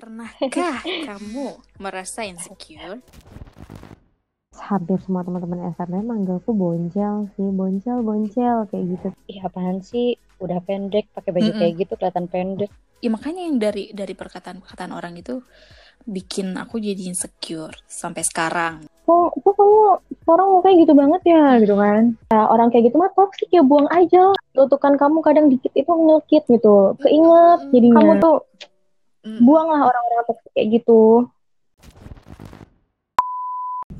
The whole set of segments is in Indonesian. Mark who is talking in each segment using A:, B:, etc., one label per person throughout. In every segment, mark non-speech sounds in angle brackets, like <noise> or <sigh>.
A: Pernahkah kamu merasa insecure?
B: hampir semua teman-teman SMA manggilku boncel sih. Boncel boncel kayak gitu.
C: Ih apaan sih? Udah pendek pakai baju
A: Mm-mm.
C: kayak gitu kelihatan pendek.
A: Ya makanya yang dari dari perkataan-perkataan orang itu bikin aku jadi insecure sampai sekarang.
B: kok kok kamu sekarang mau kayak gitu banget ya gitu kan? Nah, orang kayak gitu mah toksik ya buang aja. Tutukan kamu kadang dikit itu nyelkit gitu. Keinget jadinya. Kamu tuh
A: Mm.
B: buanglah orang-orang toksik kayak gitu.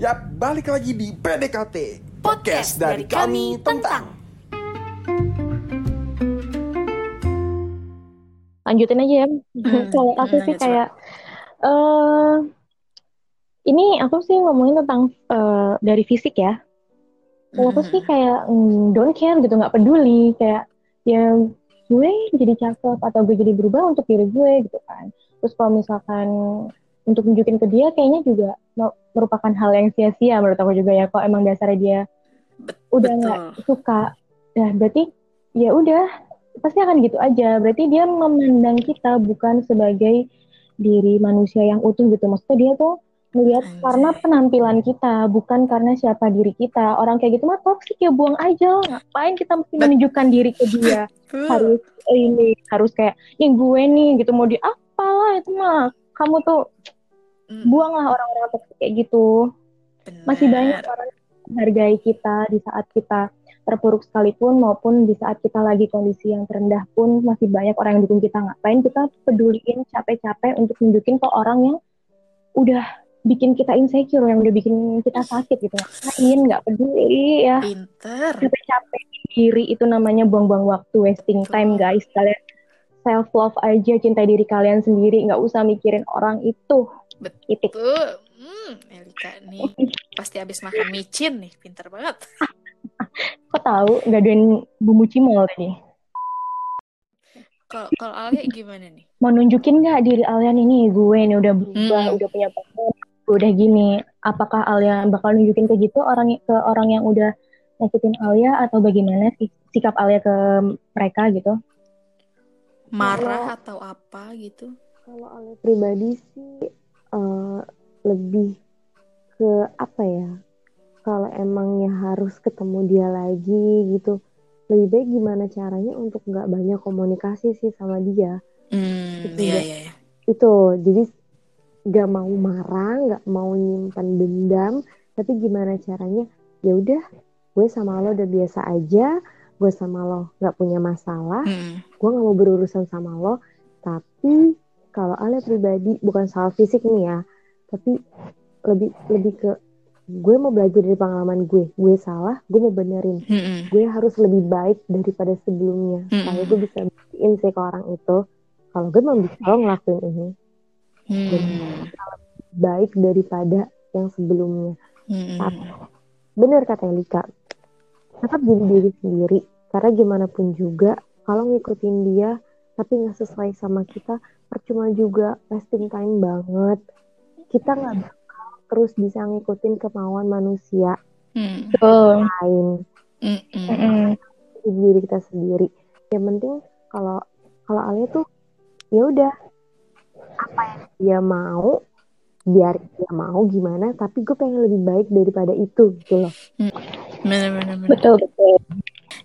D: Yap, balik lagi di PDKT Podcast dari kami tentang.
B: Lanjutin aja ya. <laughs>
A: Hmm,
B: kalau aku
A: hmm,
B: sih kayak eh ini aku sih ngomongin tentang eh, dari fisik ya. Kalau aku sih kayak mm, don't care gitu nggak peduli. Kayak ya gue jadi cakep atau gue jadi berubah untuk diri gue gitu kan. Terus kalau misalkan untuk nunjukin ke dia kayaknya juga me- merupakan hal yang sia-sia menurut aku juga ya. Kalau emang dasarnya dia
A: Bet-
B: udah nggak suka nah berarti ya udah pasti akan gitu aja. Berarti dia memandang kita bukan sebagai diri manusia yang utuh gitu. Maksudnya dia tuh melihat
A: Anjay.
B: karena penampilan kita bukan karena siapa diri kita. Orang kayak gitu mah toksik ya buang aja. Ngapain kita mesti menunjukkan diri ke dia? <laughs> Harus ini harus kayak ini gue nih gitu. Mau di apalah itu mah. Kamu tuh
A: Mm,
B: buanglah orang-orang toksik kayak gitu. Masih
A: benar.
B: banyak orang yang menghargai kita di saat kita terpuruk sekalipun maupun di saat kita lagi kondisi yang terendah pun masih banyak orang yang dukung kita. Ngapain kita peduliin capek-capek untuk nunjukin ke orang yang udah bikin kita insecure yang udah bikin kita sakit gitu. Ngapain? Nggak peduli ya.
A: Pinter.
B: capek-capek diri itu namanya buang-buang waktu wasting time guys. Kalian self love aja cintai diri kalian sendiri. Nggak usah mikirin orang itu.
A: Tuh, hmm, Elika nih <laughs> pasti habis makan micin nih, pinter banget. <laughs>
B: kok tahu? Gaduin bumbu cimol tadi.
A: Kalau kalau Alia gimana nih?
B: mau nunjukin nggak diri Alian ini gue ini udah berubah
A: Mm-mm.
B: udah punya pacar udah gini apakah Alia bakal nunjukin ke gitu orang ke orang yang udah nyakitin Alia atau bagaimana sih sikap Alia ke mereka gitu
A: Marah atau apa gitu?
B: kalau Alia pribadi sih eh, lebih ke apa ya kalau emangnya harus ketemu dia lagi gitu lebih baik gimana caranya untuk nggak banyak komunikasi sih sama dia
A: Hmm,
B: Itu
A: iya
B: ya.
A: iya. iya.
B: itu jadi nggak mau marah nggak mau nyimpan dendam tapi gimana caranya? Ya udah gue sama lo udah biasa aja gue sama lo nggak punya masalah
A: Hmm,
B: gue nggak mau berurusan sama lo. Tapi kalau Ale pribadi bukan soal fisik nih ya tapi lebih lebih ke gue mau belajar dari pengalaman gue. Gue salah gue mau benerin.
A: Hmm, hmm.
B: gue harus lebih baik daripada sebelumnya.
A: Mm-mm.
B: supaya gue bisa buktiin sih ke orang itu kalau gue mau bisa lo ngelakuin ini
A: Hmm,
B: baik daripada yang sebelumnya.
A: Hmm,
B: Tapi, bener kata Elika. Tetap jadi diri sendiri. Karena gimana pun juga kalau ngikutin dia tapi nggak sesuai sama kita percuma juga wasting time banget. Kita nggak bakal terus bisa ngikutin kemauan manusia.
A: Hmm,
B: lain.
A: Hmm, hmm.
B: di diri kita sendiri. Yang penting kalau kalau Alia tuh ya udah dia mau biar dia mau gimana tapi gue pengen lebih baik daripada itu gitu loh.
A: Bener bener bener.
B: betul betul.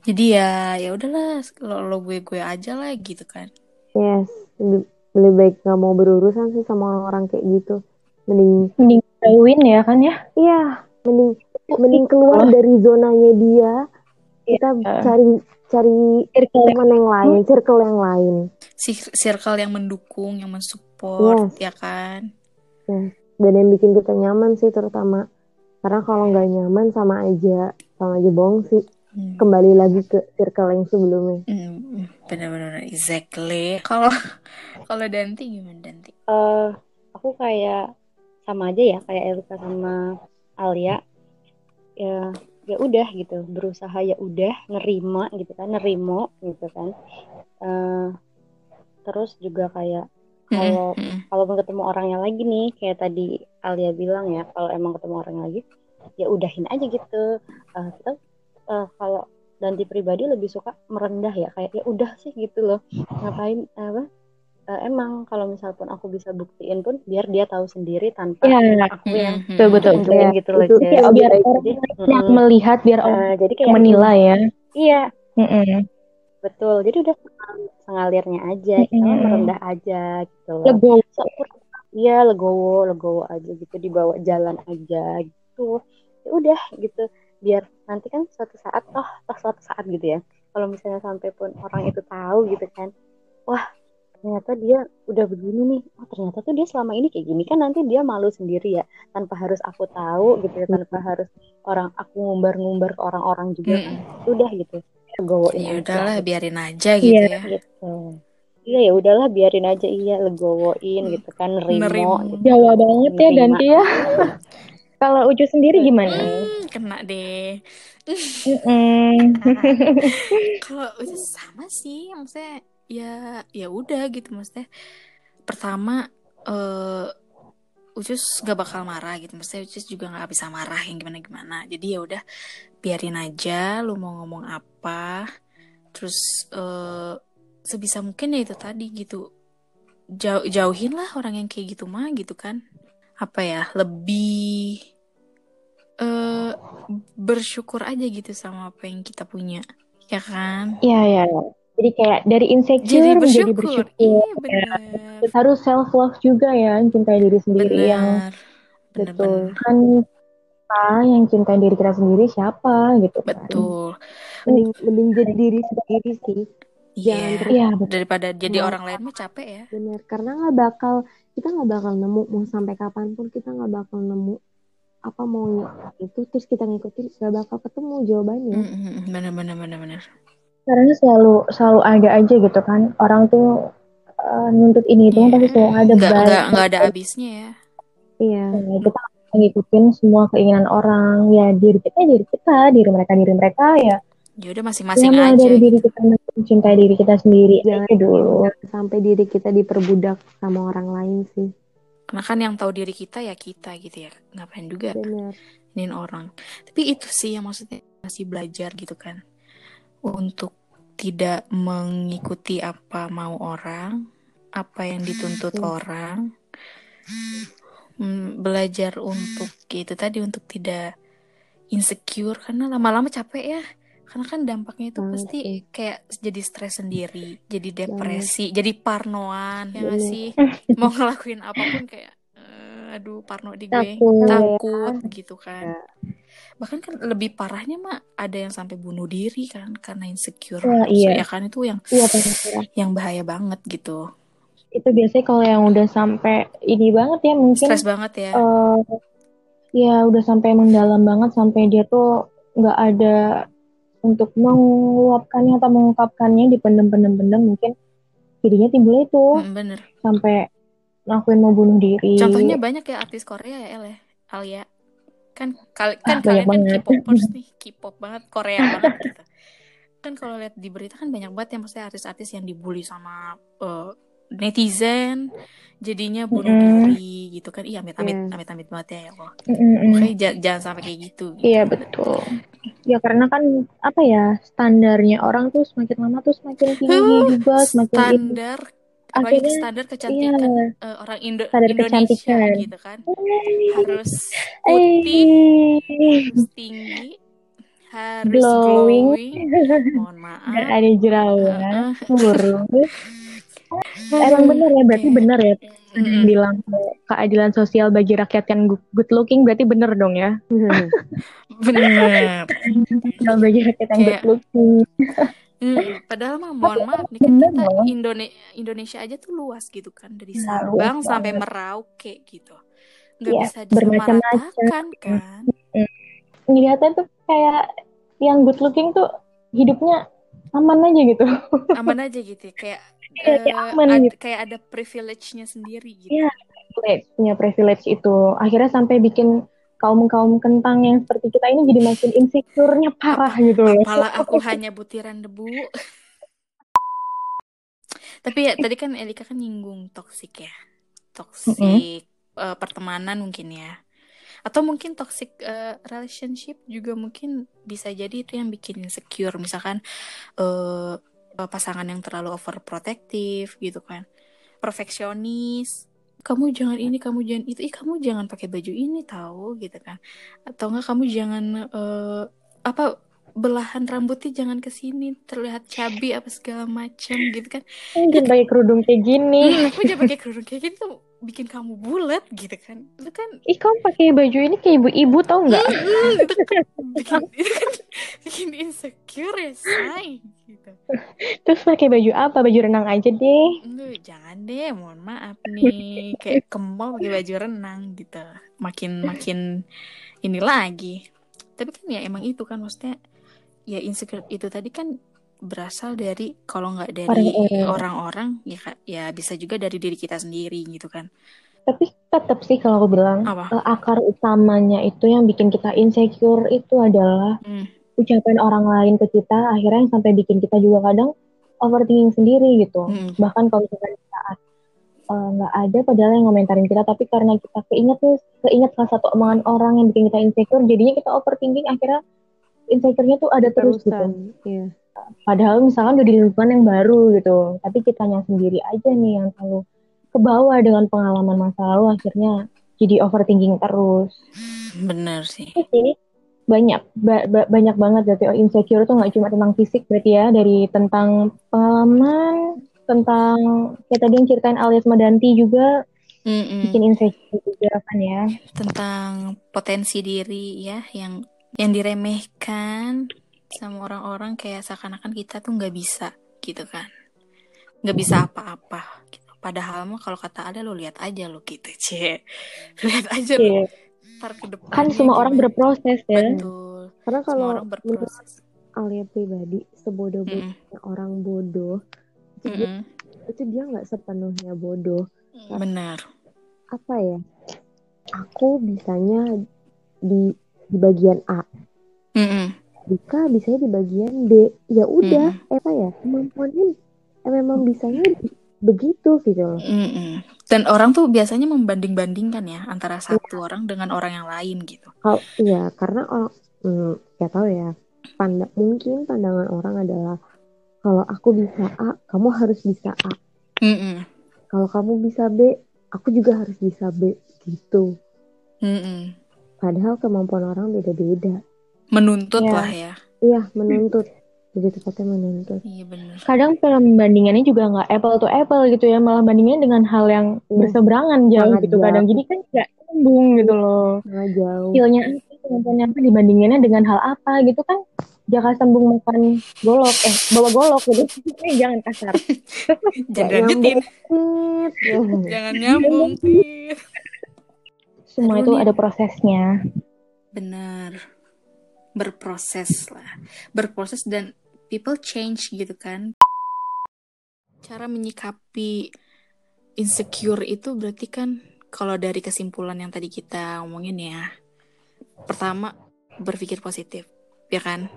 A: Jadi ya ya udahlah lo, lo gue gue aja lah gitu kan.
B: yes lebih, lebih baik nggak mau berurusan sih sama orang kayak gitu. Mending
C: mending jauhin ya kan ya?
B: Iya mending mending keluar dari zonanya dia. Kita cari cari teman yang lain circle yang lain.
A: Si- Circle yang mendukung, yang mensupport, ya kan.
B: dan yang bikin kita nyaman sih terutama. Karena kalau nggak nyaman sama aja sama aja bohong sih.
A: Hmm.
B: kembali lagi ke circle yang sebelumnya.
A: Hmm, bener-bener exactly. Kalau <laughs> kalau Danti gimana Danti?
C: Eh, aku kayak sama aja ya kayak Elika sama Alia. Ya ya udah gitu berusaha ya udah nerima gitu kan nerimo gitu kan. Eh, terus juga kayak kalau
A: Hmm, hmm,
C: kalaupun ketemu orangnya lagi nih kayak tadi Alia bilang ya kalau emang ketemu orang lagi ya udahin aja gitu. Eh, kita eh, kalau Danti pribadi lebih suka merendah ya kayak ya udah sih gitu loh. Ngapain apa eh, emang kalau misalpun aku bisa buktiin pun biar dia tahu sendiri tanpa
B: Iya,
C: aku yang
B: betul betul. Kayak
C: gitu loh
B: itu
C: Jess.
B: kayak biar
C: Jadi,
B: yang melihat, biar orang
C: Eh, jadi kayak
B: menilai ya.
C: iya
B: Mm-mm.
C: betul jadi udah sengalirnya aja kita mah
B: Mm-mm.
C: merendah aja gitu loh
B: Legowo.
C: Iya legowo legowo aja gitu dibawa jalan aja gitu ya udah gitu biar nanti kan suatu saat toh toh suatu saat gitu ya kalau misalnya sampai pun orang itu tahu gitu kan wah ternyata dia udah begini nih oh ternyata tuh dia selama ini kayak gini kan nanti dia malu sendiri ya tanpa harus aku tahu gitu ya tanpa harus orang aku ngumbar-ngumbar ke orang-orang juga kan udah gitu legowoin
A: Ya udahlah,
C: gitu.
A: biarin aja gitu
B: Iya.
A: ya.
C: gitu iya ya udahlah biarin aja iya legowoin gitu kan nerimo,
A: Nerimo.
C: gitu.
B: Jawa banget ya
C: Nerima.
B: Dante ya. <laughs> Kalau Ucu sendiri gimana?
A: Hmm, kena deh. <laughs> Kalau itu <laughs> sama sih, maksudnya ya ya udah gitu maksudnya. Pertama eh Ucus gak bakal marah gitu, maksudnya Ucus juga gak bisa marah yang gimana gimana. Jadi ya udah biarin aja, lu mau ngomong apa, terus eh sebisa mungkin ya itu tadi gitu. Jauh jauhin lah orang yang kayak gitu mah gitu kan. Apa ya lebih eh bersyukur aja gitu sama apa yang kita punya, ya kan?
B: Iya ya. Jadi kayak dari
A: Jadi
B: insecure menjadi
A: bersyukur,
B: bersyukur.
A: iya benar,
B: Terus harus self love juga ya, cintai diri sendiri yang
A: benar,
C: Betul.
A: benar,
B: kan kita yang cintai diri kita sendiri siapa gitu kan.
A: betul,
C: mending mending jadi diri sendiri sih
A: iya.
C: Jangan terus-
B: Iya betul.
A: Daripada jadi
C: Mau-
A: orang lain mah capek ya.
C: bener karena nggak bakal kita nggak bakal nemu mau sampai kapan pun kita nggak bakal nemu apa maunya itu terus kita ngikutin nggak bakal ketemu jawabannya
A: Mm, mm, mm, Benar, benar, benar, benar.
B: Karena selalu selalu ada aja gitu kan. Orang tuh eh, nuntut ini itu kan pasti selalu ada
A: Nggak,
B: baik.
A: nggak, nggak ada habisnya ya.
C: iya
B: Nah, kita ngikutin semua keinginan orang ya diri kita diri kita diri mereka diri mereka ya
A: Ya udah
B: ya
A: masing-masing
B: mulai
A: aja.
B: dari diri
A: gitu.
B: kita mencintai diri kita sendiri
C: Jangan-
B: aja dulu
C: sampai diri kita diperbudak sama orang lain sih
A: Karena kan yang tahu diri kita ya kita gitu ya. Ngapain juga
C: bener
A: inin orang. Tapi itu sih yang maksudnya masih belajar gitu kan. Untuk tidak mengikuti apa mau orang, apa yang dituntut orang. Hmm, belajar untuk gitu tadi untuk tidak insecure karena lama-lama capek ya. Karena kan dampaknya itu pasti kayak jadi stres sendiri, jadi depresi, jadi parnoan ya
C: Bener.
A: sih? <laughs> Mau ngelakuin apa pun kayak aduh parno di gue.
B: Takut.
A: takut gitu kan.
C: Ya.
A: bahkan kan lebih parahnya mah ada yang sampai bunuh diri kan karena insecure. So,
B: iya.
A: ya kan itu yang
B: pasti
A: yang bahaya banget gitu.
B: Itu biasanya kalau yang udah sampai ini banget ya mungkin
A: stres banget ya.
B: eh, ya udah sampai mendalam banget sampai dia tuh nggak ada untuk mengeluapkannya atau mengungkapkannya di pendem-pendem-pendem mungkin jadinya timbul itu.
A: Mm, bener.
B: Sampai ngelakuin mau bunuh diri
A: contohnya banyak ya artis Korea ya El ya Alia kan kal- kan
B: Ah,
A: kalian kan. K-popers <laughs> nih K-pop banget Korea banget gitu kan kalau lihat di berita kan banyak banget ya maksudnya artis-artis yang dibully sama eh, netizen jadinya bunuh
B: Mm-mm.
A: diri gitu kan iya amit amit
C: Iya.
A: amit amit banget ya ya Allah. Makanya ja- jangan sampai kayak gitu. gitu.
B: Iya betul. Ya karena kan apa ya standarnya orang tuh semakin lama tuh semakin tinggi juga semakin itu.
A: Standar, apalagi
B: Akhirnya,
A: standar
B: Iya.
A: kecantikan eh, orang Indo
B: Standar
A: Indonesia
B: kecantikan.
A: gitu kan. Harus putih,
B: Eh,
A: harus tinggi, harus
B: Glowing.
A: glowing. Mohon maaf.
B: nggak ada jerawat, kurus. <laughs> Emang benar ya, berarti
A: Kayak-
B: benar ya.
A: Mm-mm.
B: Bilang keadilan sosial bagi rakyat yang good- good looking berarti benar dong ya. <laughs>
A: Bener. <laughs>
B: Sosial bagi rakyat yang good
A: Kayak-
B: looking.
A: Mm, padahal mah mohon maaf nih kan kita. Indone- Indonesia aja tuh luas gitu kan dari
B: Nah,
A: Sabang
B: luas
A: sampai. Merauke gitu. Nggak
B: Iya,
A: bisa disamaratakan kan.
B: Ngeliatnya tuh kayak yang good looking tuh hidupnya aman aja gitu.
A: aman aja gitu ya. kayak <laughs>
B: kayak
A: eh,
B: aman
A: ad-
B: gitu.
A: kayak ada privilege-nya sendiri gitu.
B: Iya. punya privilege itu. Akhirnya sampai bikin kaum-kaum kentang yang seperti kita ini jadi makin insecure-nya parah gitu loh.
A: Apalah aku hanya butiran debu. Tapi ya tadi kan Elika kan nyinggung toxic ya. Toxic eh, pertemanan mungkin ya. Atau mungkin toxic eh, relationship juga mungkin bisa jadi itu yang bikin insecure. Misalkan eh pasangan yang terlalu overprotective gitu kan. perfeksionis kamu jangan ini kamu jangan itu ih kamu jangan pakai baju ini tahu gitu kan atau enggak kamu jangan eh, apa belahan rambutnya jangan ke sini terlihat cabi apa segala macam gitu kan
B: Jangan pakai kerudung kayak gini.
A: kamu jangan pakai kerudung kayak gitu bikin kamu bulat gitu kan itu kan
B: Ih, kamu pakai baju ini kayak ibu-ibu tau nggak?
A: Hmm, itu kan bikin, itu <laughs> kan bikin insecure ya say gitu
B: Terus pakai baju apa? Baju renang aja deh.
A: Enggak, jangan deh, mohon maaf nih. Kayak ke mall pakai baju renang gitu. Makin makin ini lagi. Tapi kan ya emang itu kan maksudnya ya insecure itu tadi kan berasal dari kalau nggak dari
B: Orang-orang.
A: ya ya bisa juga dari diri kita sendiri gitu kan.
B: Tapi tetap sih kalau aku bilang
A: Apa?
B: eh, akar utamanya itu yang bikin kita insecure itu adalah
A: Hmm.
B: Ucapan orang lain ke kita akhirnya yang sampai bikin kita juga kadang overthinking sendiri gitu.
A: Hmm.
B: Bahkan kalau misalkan saat eh, nggak ada padahal yang ngomentarin kita tapi karena kita keinget nih keinget salah satu omongan orang yang bikin kita insecure jadinya kita overthinking akhirnya insecure-nya tuh ada terus gitu.
C: terusan iya
B: Padahal misalkan udah di lingkungan yang baru gitu, tapi kitanya sendiri aja nih yang selalu ke bawah dengan pengalaman masa lalu akhirnya jadi overthinking terus.
A: Bener sih.
B: Ini banyak ba- ba- banyak banget berarti oh, insecure tuh nggak cuma tentang fisik berarti ya dari tentang pengalaman tentang kayak tadi yang ceritain alias Madanti juga
A: Mm-mm.
B: bikin insecure juga kan ya.
A: Tentang potensi diri ya yang yang diremehkan sama orang-orang kayak seakan-akan kita tuh nggak bisa gitu kan nggak bisa apa-apa gitu. padahal mah kalau kata ada lo lihat aja lo gitu cie <laughs> lihat aja lo
B: Iya.
A: Ntar ke depan
B: Kan semua orang berproses ya.
A: betul.
C: Karena
A: semua
C: kalau
A: orang
C: menurut
A: berproses
C: Alia pribadi sebodoh-bodohnya orang bodoh itu dia, itu dia nggak sepenuhnya bodoh.
A: Benar.
C: Apa ya? Aku bisanya di di bagian A.
A: Mm-mm.
C: Dika bisanya di bagian B. Ya udah
A: Mm-mm.
C: apa ya? Kemampuannya eh, memang bisanya di- begitu gitu loh.
A: Mm-mm. Dan orang tuh biasanya membanding-bandingkan ya antara satu orang dengan orang yang lain gitu.
C: Kalau iya karena orang hmm, ya tahu ya panda mungkin pandangan orang adalah kalau aku bisa A kamu harus bisa A.
A: Mm-mm.
C: kalau kamu bisa B aku juga harus bisa B gitu.
A: Mm-mm.
C: padahal kemampuan orang beda-beda.
A: Menuntut
B: Iya.
A: lah ya.
C: Iya menuntut lebih tepatnya menuntut
A: iya benar
B: Kadang pembandingannya juga nggak apple to apple gitu ya, malah bandingannya dengan hal yang
C: Iya.
B: berseberangan jauh
C: Sangat
B: gitu
C: jauh.
B: kadang. Jadi kan nggak nyambung gitu loh.
C: nggak jauh
B: skillnya apa, kemampuannya apa, dibandinginnya dengan hal apa gitu kan. Jaka sembung makan golok, eh bawa golok gitu. <laughs> Eh jangan kasar. <laughs>
A: jangan lanjutin.
C: Ya.
A: jangan nyambung.
B: Semua
A: Aduh,
B: itu
A: nih.
B: ada prosesnya.
A: benar berproses lah berproses dan people change gitu kan cara menyikapi insecure itu berarti kan kalau dari kesimpulan yang tadi kita omongin ya pertama berpikir positif ya kan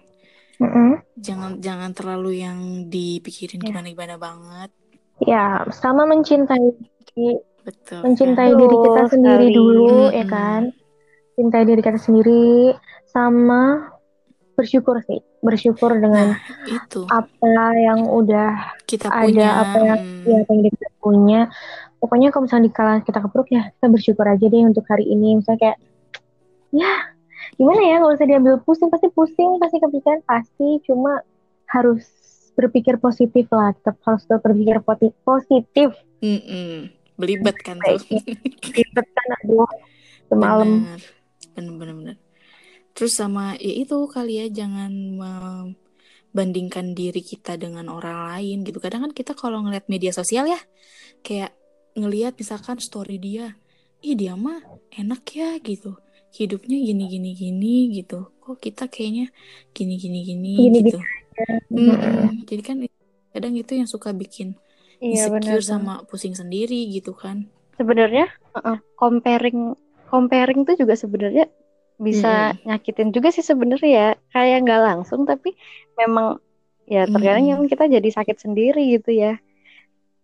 B: Mm-mm.
A: jangan jangan terlalu yang dipikirin
B: Ya.
A: gimana gimana banget
B: Ya, sama mencintai
A: betul
B: mencintai
C: Betul
B: diri kita sendiri
C: sekali.
B: dulu ya
A: Mm-mm.
B: kan. Cintai diri kita sendiri sama bersyukur sih. Bersyukur dengan
A: nah itu
B: apa yang udah
A: kita
B: ada,
A: punya
B: apa yang-
A: mm,
B: ya yang kita punya. Pokoknya kalau misalnya dikala kita kepruk ya kita bersyukur aja deh untuk hari ini. Misalnya kayak ya gimana ya nggak usah diambil pusing pasti pusing pasti kepikiran pasti cuma harus berpikir positif lah tetap harus tetap berpikir positif
A: mm-mm. belibet kan tuh <laughs>
B: ribet kan aduh semalam
A: Bener. bener bener bener terus sama ya itu kali ya jangan membandingkan diri kita dengan orang lain gitu. Kadang kan kita kalau ngeliat media sosial ya kayak ngelihat misalkan story dia ih dia mah enak ya gitu. Hidupnya gini gini gini gitu. Kok kita kayaknya gini gini gini
B: Gini
A: gitu. Mm-mm. jadi kan kadang itu yang suka bikin
C: Iya
A: insecure
C: benar.
A: sama pusing sendiri gitu kan.
C: Sebenarnya uh-uh, comparing comparing tuh juga sebenarnya bisa nyakitin juga sih sebenarnya ya. Kayak nggak langsung tapi memang ya terkadang yang kita jadi sakit sendiri gitu ya.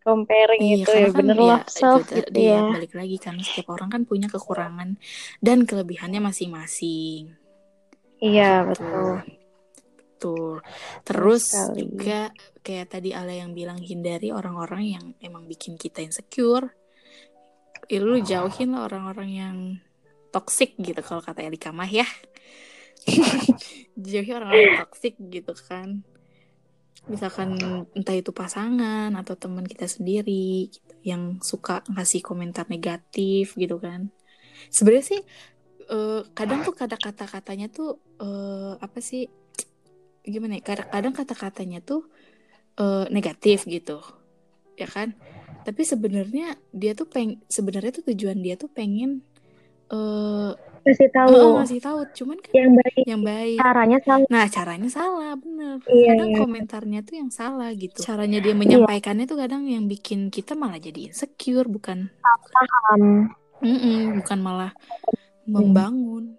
C: Comparing
A: Iya,
C: itu ya
A: kan
C: bener
A: ya,
C: love self
A: itu
C: gitu
A: tadi ya,
C: ya.
A: balik lagi karena setiap orang kan punya kekurangan dan kelebihannya masing-masing.
C: Iya
A: Gitu.
C: betul.
A: betul terus
C: sekali.
A: juga kayak tadi Ale yang bilang hindari orang-orang yang emang bikin kita insecure ya, lu jauhin lah orang-orang yang toxic gitu kalau kata Elika mah ya. <laughs> Jauhi orang-orang toxic gitu kan. Misalkan entah itu pasangan atau teman kita sendiri gitu, yang suka ngasih komentar negatif gitu kan. Sebenarnya sih eh, kadang tuh kata kata katanya tuh eh, apa sih gimana ya kadang-kadang kata-katanya tuh eh, negatif gitu ya kan. Tapi sebenarnya dia tuh peng sebenarnya tuh tujuan dia tuh pengen eh
B: Kasih tahu
A: oh, ngasih tahu cuman kan
B: yang baik
A: yang baik
B: caranya salah.
A: Nah, caranya salah, bener.
B: Iya,
A: Kadang
B: iya.
A: komentarnya tuh yang salah gitu. Caranya dia menyampaikannya tuh kadang yang bikin kita malah jadi insecure, bukan
B: Paham.
A: Bukan malah membangun.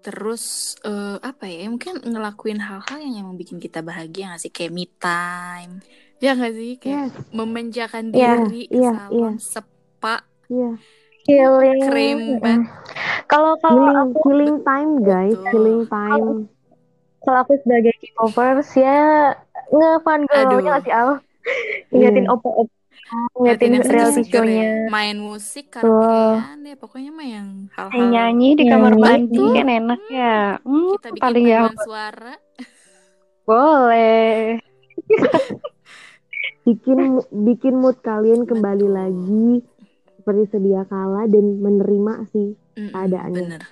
A: Terus eh, apa ya? Mungkin ngelakuin hal-hal yang emang bikin kita bahagia nggak sih? Kayak me time. Ya nggak sih? Kayak memenjakan
B: Iya,
A: diri
B: iya,
A: salon sepa
E: Iya,
B: Healing. Mm.
A: banget.
B: Kalau kalau
E: healing,
B: aku
E: healing time guys,
A: Betul.
E: healing time.
B: kalau aku sebagai K-popers ya ngefan
A: Aduh.
B: girl-nya nggak sih Al? <laughs> Ngeliatin
E: Iya.
B: opa-opa,
A: Ngeliatin
B: reality
A: seger-seger
B: show-nya.
A: ya. Main musik, karaokean deh. Pokoknya mah yang hal-hal
C: nyanyi di kamar mandi kan enak ya. Hmm,
A: kita bikin
C: paling ya
A: suara.
C: boleh. <laughs>
E: Bikin bikin mood kalian kembali lagi seperti sedia kala dan menerima sih.
A: Mm-mm,
E: keadaannya.
A: Bener.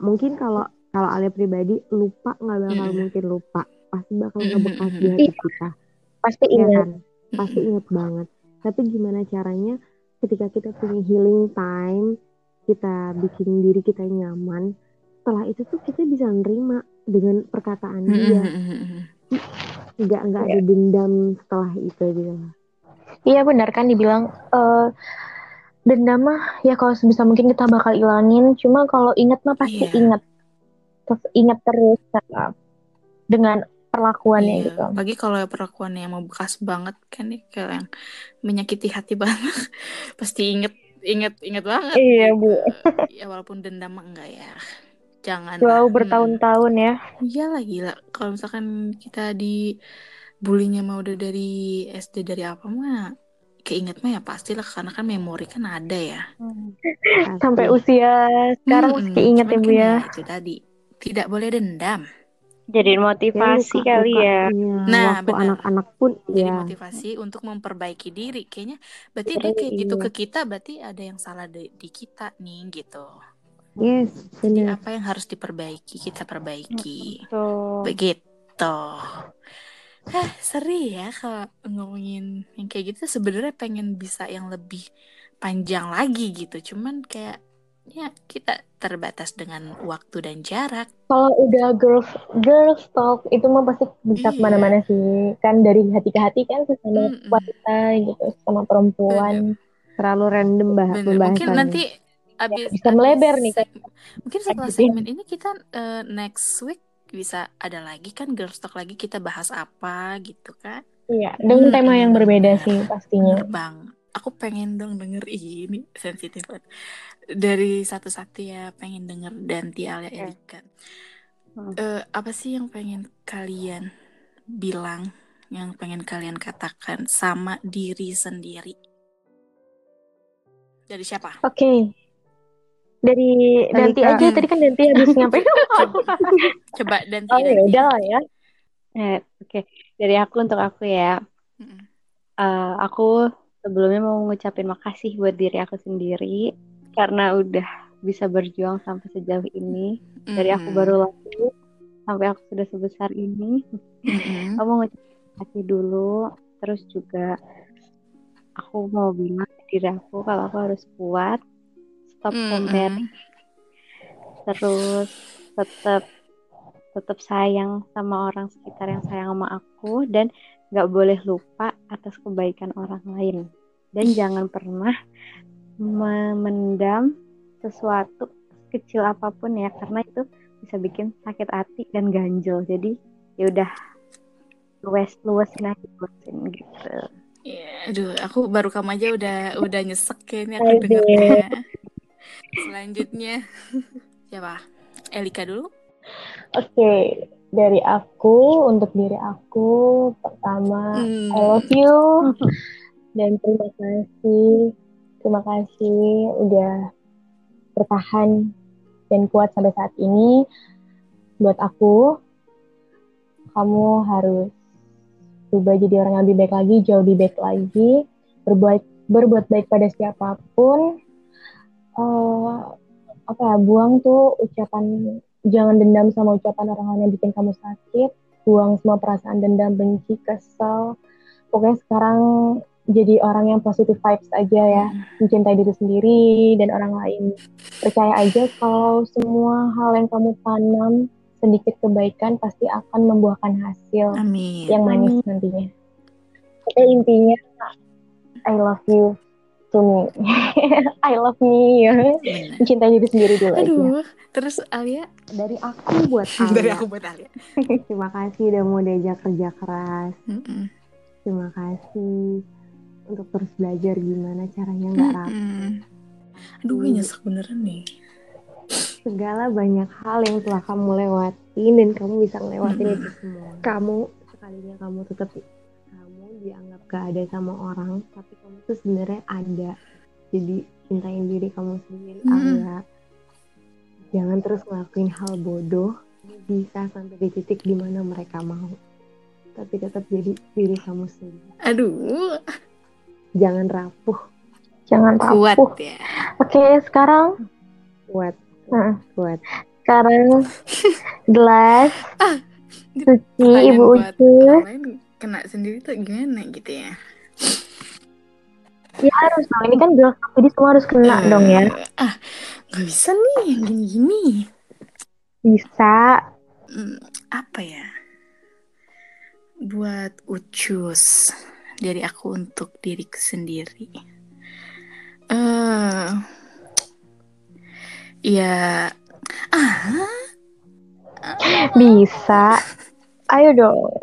E: Mungkin kalau kalau Alia pribadi lupa nggak bakal
A: Mm-mm.
E: mungkin lupa, pasti bakal ngebekas di hati kita,
B: Pasti
E: ya
B: ingat.
E: kan? Pasti inget banget. Tapi gimana caranya ketika kita punya healing time, kita bikin diri kita nyaman, setelah itu tuh kita bisa nerima dengan perkataan dia, nggak nggak ada dendam setelah itu gitu.
B: Iya benar kan dibilang eh dendam mah ya kalau sebisa mungkin kita bakal ilangin. Cuma kalau ingat mah pasti
A: Iya.
B: ingat. Terus ingat terus nah, dengan perlakuannya
A: Iya,
B: gitu.
A: Apalagi kalau perlakuannya yang membekas banget kan nih kayak yang menyakiti hati <laughs> banget. Pasti inget inget inget banget.
B: Iya,
A: gitu.
B: Bu.
A: Ya walaupun dendam mah enggak ya. Jangan
B: Wow bertahun-tahun ya.
A: Iyalah gila. Kalau misalkan kita di bulinya mah udah dari SD dari apa mah keinget mah ya pastilah karena kan memori kan ada ya.
E: Pasti.
B: Sampai usia sekarang
A: Mm-mm.
B: masih keinget ya
A: Cuman
B: Bu
A: kan
B: ya.
A: Itu tadi tidak boleh dendam.
C: Jadi
E: Ya,
C: motivasi
E: luka-
C: kali ya.
E: lukanya
A: Nah,
E: waktu anak-anak pun
A: Jadi
E: ya
A: motivasi untuk memperbaiki diri. Kayaknya berarti dia kayak gitu
E: Iya.
A: ke kita, berarti ada yang salah di, di kita nih gitu.
E: yes
A: Jadi apa yang harus diperbaiki, kita perbaiki.
C: Tuh.
A: Begitu. Hah, seri ya kalau ngomongin yang kayak gitu sebenarnya pengen bisa yang lebih panjang lagi gitu. Cuman kayak ya kita terbatas dengan waktu dan jarak.
B: Kalau udah girls girls talk itu mah pasti bisa
A: Iya.
B: ke mana-mana sih. Kan dari hati ke hati kan sesama
A: Mm-mm.
B: wanita gitu, sama perempuan.
E: terlalu random bah
A: Bener. Mungkin nanti abis
B: bisa
A: abis
B: melebar nih,
A: seg- mungkin setelah
B: ya.
A: segmen ini kita eh, next week bisa ada lagi kan girls talk lagi kita bahas apa gitu kan.
B: Iya, dengan tema yang berbeda sih pastinya.
A: Bang. Aku pengen dong denger ini sensitif banget. Dari satu-satu ya pengen denger Danti Alia Erika.
C: Hmm.
A: Eh, apa sih yang pengen kalian bilang, yang pengen kalian katakan sama diri sendiri? Dari siapa?
B: Oke. Dari Danti
E: Alika.
B: aja tadi kan Danti habis <laughs> nyampein.
A: Coba, coba Danti.
B: Oh ya udah lah ya.
C: Eh, Oke, dari aku untuk aku ya. Eh, aku sebelumnya mau ngucapin makasih buat diri aku sendiri karena udah bisa berjuang sampai sejauh ini. Dari aku baru lahir sampai aku sudah sebesar ini. Aku mau ngucapin makasih dulu. Terus juga aku mau bilang ke diri aku kalau aku harus kuat. Stop
A: Mm-mm.
C: comparing. Terus tetap tetap sayang sama orang sekitar yang sayang sama aku dan nggak boleh lupa atas kebaikan orang lain dan jangan pernah memendam sesuatu kecil apa pun ya karena itu bisa bikin sakit hati dan ganjel jadi ya udah luwes luwesin aja luwesin gitu
A: Ya, aduh, aku baru kamu aja udah udah nyesek kayaknya aku
B: Aduh.
A: Selanjutnya <laughs> siapa? Elika dulu.
B: Oke. dari aku untuk diri aku pertama
A: Hmm.
B: I love you dan terima kasih terima kasih udah bertahan dan kuat sampai saat ini buat aku kamu harus berubah jadi orang yang lebih baik lagi jauh lebih baik lagi berbuat berbuat baik pada siapa pun Eh, apa ya buang tuh ucapan jangan dendam sama ucapan orang lain yang bikin kamu sakit. Buang semua perasaan dendam benci kesel. Pokoknya sekarang jadi orang yang positive vibes aja ya. Mencintai diri sendiri dan orang lain. Percaya aja kalau semua hal yang kamu tanam sedikit kebaikan pasti akan membuahkan hasil
A: Amin.
B: yang manis nantinya. Pokoknya intinya I love you to me <laughs> I love me ya mencintai diri sendiri dulu aja
A: Aduh, terus Alia
E: Dari aku buat <laughs>
A: dari
E: Alia.
A: aku buat Alia. <laughs>
E: Terima kasih udah mau diajak kerja keras.
A: Mm-mm.
E: Terima kasih untuk terus belajar gimana caranya nggak rapuh.
A: Mm-mm. Aduh, gue nyesek beneran nih.
E: Segala banyak hal yang telah kamu lewatin dan kamu bisa ngelewatin
A: Mm-mm.
E: itu semua. Kamu sekalinya kamu tetap kamu dianggap gak ada sama orang, tapi kamu tuh sebenarnya ada. Jadi cintain diri kamu sendiri,
A: Mm.
E: Alia. Jangan terus ngelakuin hal bodoh. Bisa sampai di titik di mana mereka mau. Tapi tetap jadi diri kamu sendiri.
A: Aduh,
E: Jangan rapuh,
B: jangan
A: kuat
B: rapuh
A: ya.
B: oke sekarang
E: kuat,
B: Heeh.
E: kuat.
B: sekarang <laughs> gelas suci
A: Pertanyaan
B: ibu
A: lain kena sendiri tuh gimana gitu ya?
B: ya harus dong ini kan gelas jadi semua harus kena
A: Eh,
B: dong ya
A: Ah, nggak bisa nih yang gini-gini.
B: bisa
A: Hmm, apa ya? Buat ucus dari aku untuk diriku sendiri. Eh, ya, ah,
B: bisa ayo dong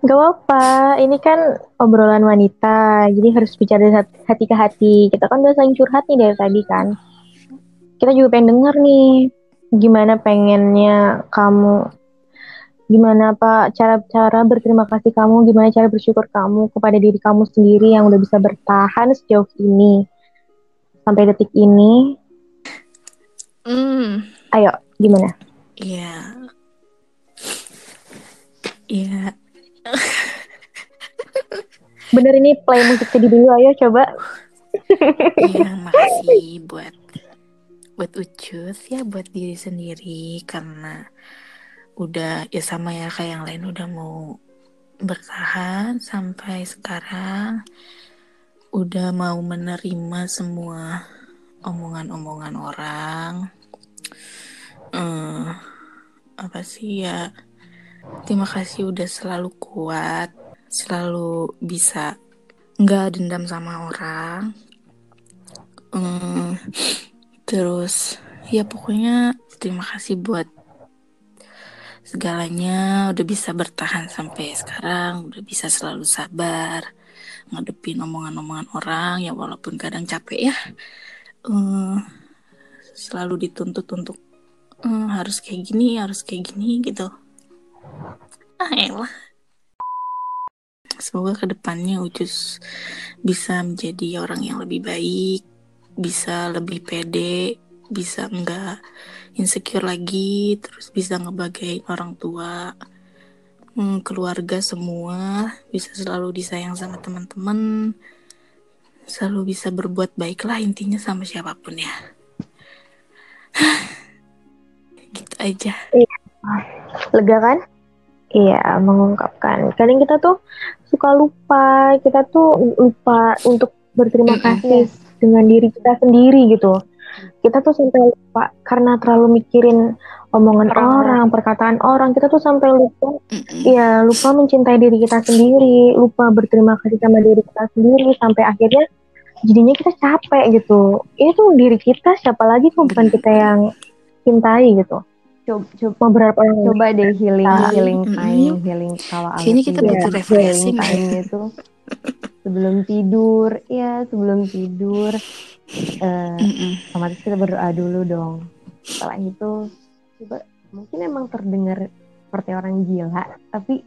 B: Gak apa-apa, ini kan obrolan wanita, jadi harus bicara hati ke hati. Kita kan udah saling curhat nih dari tadi kan. Kita juga pengen denger nih, gimana pengennya kamu, gimana apa cara-cara berterima kasih kamu, gimana cara bersyukur kamu kepada diri kamu sendiri yang udah bisa bertahan sejauh ini. Sampai detik ini,
A: hmm,
B: ayo gimana?
A: ya, ya, <laughs>
B: Bener ini play musik sedih dulu, ayo coba.
A: ya, <laughs> makasih buat buat ucus ya buat diri sendiri. Karena udah ya sama ya kayak yang lain udah mau bertahan sampai sekarang. Udah mau menerima semua omongan-omongan orang. Eh apa sih ya terima kasih udah selalu kuat selalu bisa nggak dendam sama orang. Eh, terus ya pokoknya terima kasih buat segalanya. Udah bisa bertahan sampai sekarang udah bisa selalu sabar ngadepin omongan-omongan orang. Ya walaupun kadang capek ya. Eh, selalu dituntut untuk eh, harus kayak gini harus kayak gini gitu ah elah. Semoga ke depannya Ucus bisa menjadi orang yang lebih baik bisa lebih pede bisa enggak insecure lagi terus bisa ngebagain orang tua hmm, keluarga semua bisa selalu disayang sama teman-teman selalu bisa berbuat baik lah intinya sama siapa pun ya. <sighs> Gitu aja.
B: Lega kan? Iya, mengungkapkan. Kadang kita tuh suka lupa, kita tuh lupa untuk berterima kasih dengan diri kita sendiri gitu. Kita tuh sampai lupa karena terlalu mikirin omongan
C: Orang-orang.
B: orang, perkataan orang. Kita tuh sampai lupa, ya lupa mencintai diri kita sendiri, lupa berterima kasih sama diri kita sendiri sampai akhirnya jadinya kita capek gitu. Itu diri kita, siapa lagi kok bukan kita yang cintai gitu.
E: Coba, coba,
B: berharap orang
E: coba deh healing,
B: Ah.
E: healing time, healing kalau
A: Kayaknya
E: Alia
A: kita
B: butuh
A: refreshing deh.
E: time itu sebelum tidur, ya sebelum tidur, eh,
A: Mm-mm.
E: otomatis kita berdoa dulu dong. Setelah itu coba mungkin emang terdengar seperti orang gila tapi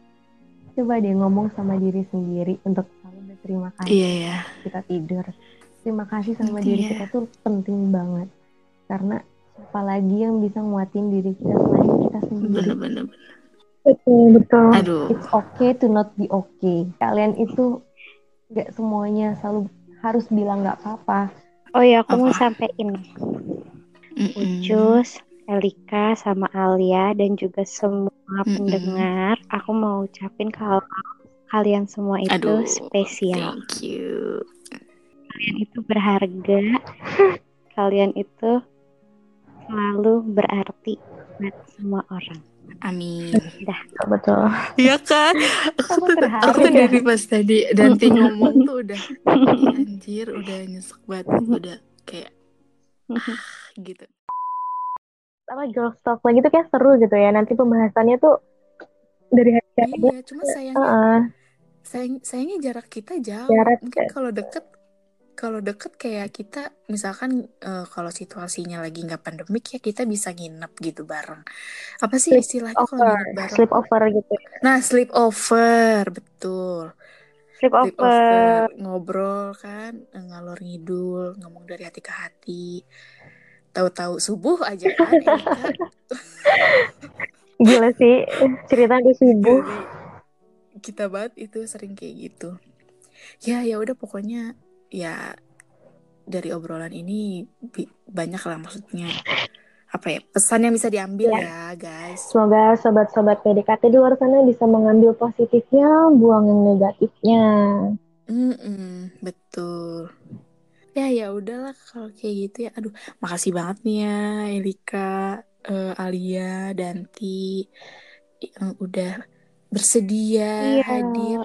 E: coba deh ngomong sama diri sendiri untuk selalu berterima kasih
A: Iya ya.
E: kita tidur terima kasih sama diri
A: ya.
E: kita tuh penting banget karena siapa lagi yang bisa nguatin diri kita selain kita sendiri
A: Bener-bener.
B: Betul, betul.
A: Aduh.
E: it's okay to not be okay kalian itu nggak semuanya selalu harus bilang nggak apa-apa
C: Oh ya, aku mau
A: Apa?
C: sampein
A: Mm-mm.
C: Ucus, Elika, sama Alia dan juga semua
A: Mm-mm.
C: pendengar. Aku mau ucapin kalau kalian semua itu
A: Aduh,
C: spesial.
A: Thank you.
C: Kalian itu berharga. <laughs> kalian itu selalu berarti buat semua orang.
A: Amin.
B: Betul.
A: Iya kan? Aku,
E: terharu
A: aku
E: ya?
A: dari pas tadi Danti ngomong tuh udah "Ih, <laughs> anjir udah nyesek banget udah kayak ah, gitu.
B: Apa girl talk lagi tuh kayak seru gitu ya. Nanti pembahasannya tuh dari hati ke hati.
A: Iya, cuma sayang, sayangnya jarak kita jauh.
B: Jarak,
A: Mungkin
B: ya.
A: kalau deket kalau deket kayak kita misalkan eh, kalau situasinya lagi nggak pandemik ya kita bisa nginep gitu bareng. Apa sih
B: Sleep
A: istilahnya kalau
B: over,
A: nginep bareng?
B: sleep over gitu.
A: Nah, sleep over, betul.
C: Sleep
A: Sleep
C: over.
A: over, ngobrol kan, ngalor ngidul, ngomong dari hati ke hati. Tahu-tahu subuh aja kan, Erika. <laughs>
B: Gila sih cerita di subuh.
A: Jadi kita banget itu sering kayak gitu. Ya ya udah pokoknya ya dari obrolan ini bi- banyak lah maksudnya apa ya pesan yang bisa diambil ya guys.
B: Semoga sobat-sobat PDKT di luar sana bisa mengambil positifnya, buang yang negatifnya.
A: Mm-mm, betul. Ya ya udahlah kalau kayak gitu ya. Aduh, makasih banget nih ya Elika, eh, Alia, Danti yang udah bersedia
C: Iya.
A: hadir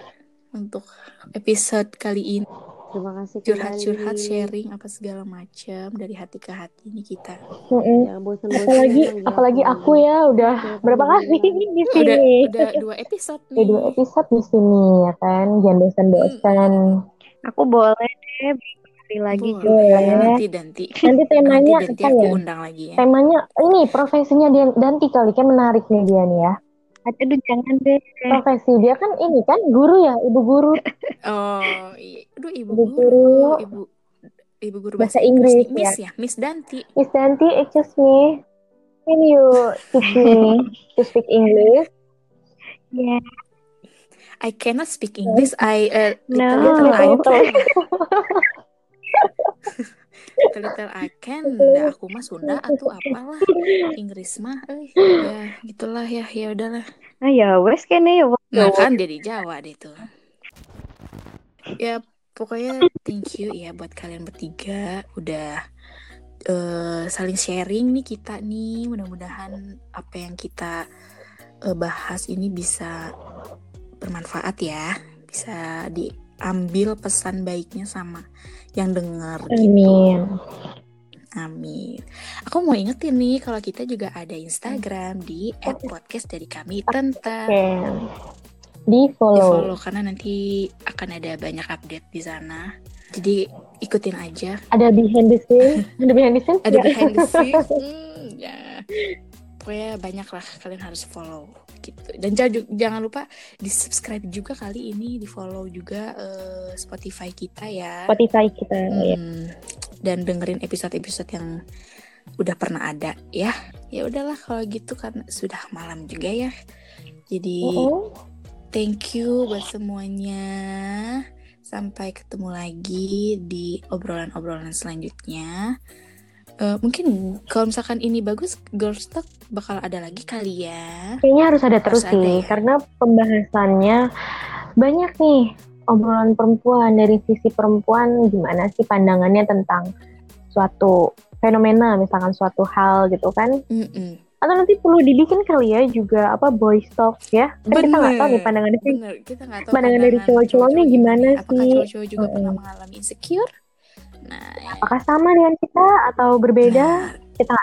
A: untuk episode kali ini.
E: Terima kasih
A: Curhat-curhat, sharing apa segala macam dari hati ke hati ini kita.
B: Mm-mm.
E: Jangan bosan-bosan
B: Apalagi,
E: manggil
B: apalagi
E: aku
B: aku ya udah
E: Siapa
B: berapa
E: yang
B: kali
E: bilang?
B: di
A: Udah
B: sini.
A: udah dua episode
B: Udah
A: nih.
B: dua episode di sini ya kan, jangan bosan-bosan.
C: Aku boleh deh sekali lagi
A: Boleh,
C: juga.
B: Boleh.
A: nanti Danti.
B: Nanti
A: Nanti
B: temanya
A: Danti
B: apa
A: aku
B: ya?
A: undang lagi ya.
B: Temanya ini profesinya dia Danti kali kan menarik nih dia nih ya.
C: Aduh jangan deh.
B: Profesi dia kan ini kan guru ya, ibu guru
A: Oh, iya. Aduh, ibu
B: Ibu
A: guru,
B: guru.
A: ibu ibu guru
B: Bahasa
A: bahasa Inggris, Miss ya, Miss Danti.
B: Miss Danti, excuse me. Can you teach me to speak English?
C: Ya.
A: I cannot speak English. I uh,
C: No.
A: little, little <laughs> I
B: Oh.
A: can. little, little I can. Dah aku mah Sunda atau apalah. Inggris mah, eh, ya gitulah ya, ya udahlah.
C: Ah ya wes kene ya.
A: Nah kan dia di Jawa deh tuh. Ya pokoknya thank you ya buat kalian bertiga udah eh, saling sharing nih kita nih. Mudah-mudahan apa yang kita eh, bahas ini bisa bermanfaat ya. Bisa diambil pesan baiknya sama yang denger gitu.
B: Amin.
A: Aku mau ingetin nih kalau kita juga ada Instagram di @podcast dari kami tentang.
B: Di
A: di
B: follow.
A: follow karena nanti akan ada banyak update di sana. Jadi ikutin aja.
B: Ada behind the scene. <laughs> Ada behind the scene.
A: Ada behind the scene. <laughs> Hmm, ya. Pokoknya banyak lah kalian harus follow gitu. Dan jangan, jangan lupa di subscribe juga kali ini, di follow juga eh, Spotify kita ya.
B: Spotify kita. ya.
A: Hmm, dan dengerin episode-episode yang udah pernah ada ya. Ya udahlah kalau gitu karena sudah malam juga ya. Jadi
B: Oh,
A: Thank you buat semuanya. Sampai ketemu lagi di obrolan-obrolan selanjutnya. Eh, mungkin kalau misalkan ini bagus, Girls Talk bakal ada lagi kali ya.
B: Kayaknya harus ada terus
A: Harus ada
B: sih,
A: ya.
B: karena pembahasannya banyak nih obrolan perempuan dari sisi perempuan gimana sih pandangannya tentang suatu fenomena, misalkan suatu hal gitu kan?
A: Mm-mm.
B: Atau nanti perlu dibikin kali ya juga apa boys talk ya? Kan kita nggak tahu nih
A: Bener.
B: pandangannya sih.
A: Bener, kita nggak tahu
B: Pandangan dari cowok-cowoknya
A: cowok-cowok
B: gimana
A: Apakah
B: sih?
A: cowok-cowok juga pernah
B: Mm-mm.
A: mengalami insecure? Nah,
B: Apakah sama dengan kita atau berbeda?
A: nah,
B: Kita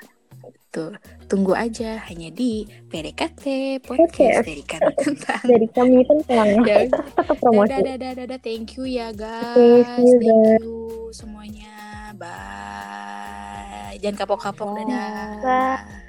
A: tuh tunggu aja hanya di PDKT podcast dari kami <laughs> tentang
B: dari kami tentang <laughs> tetap promosi.
A: Dadah, dadah, dadah. Thank you ya guys.
B: see you,
A: Thank you semuanya. Bye. Jangan kapok-kapok. Dadah.
C: Bye.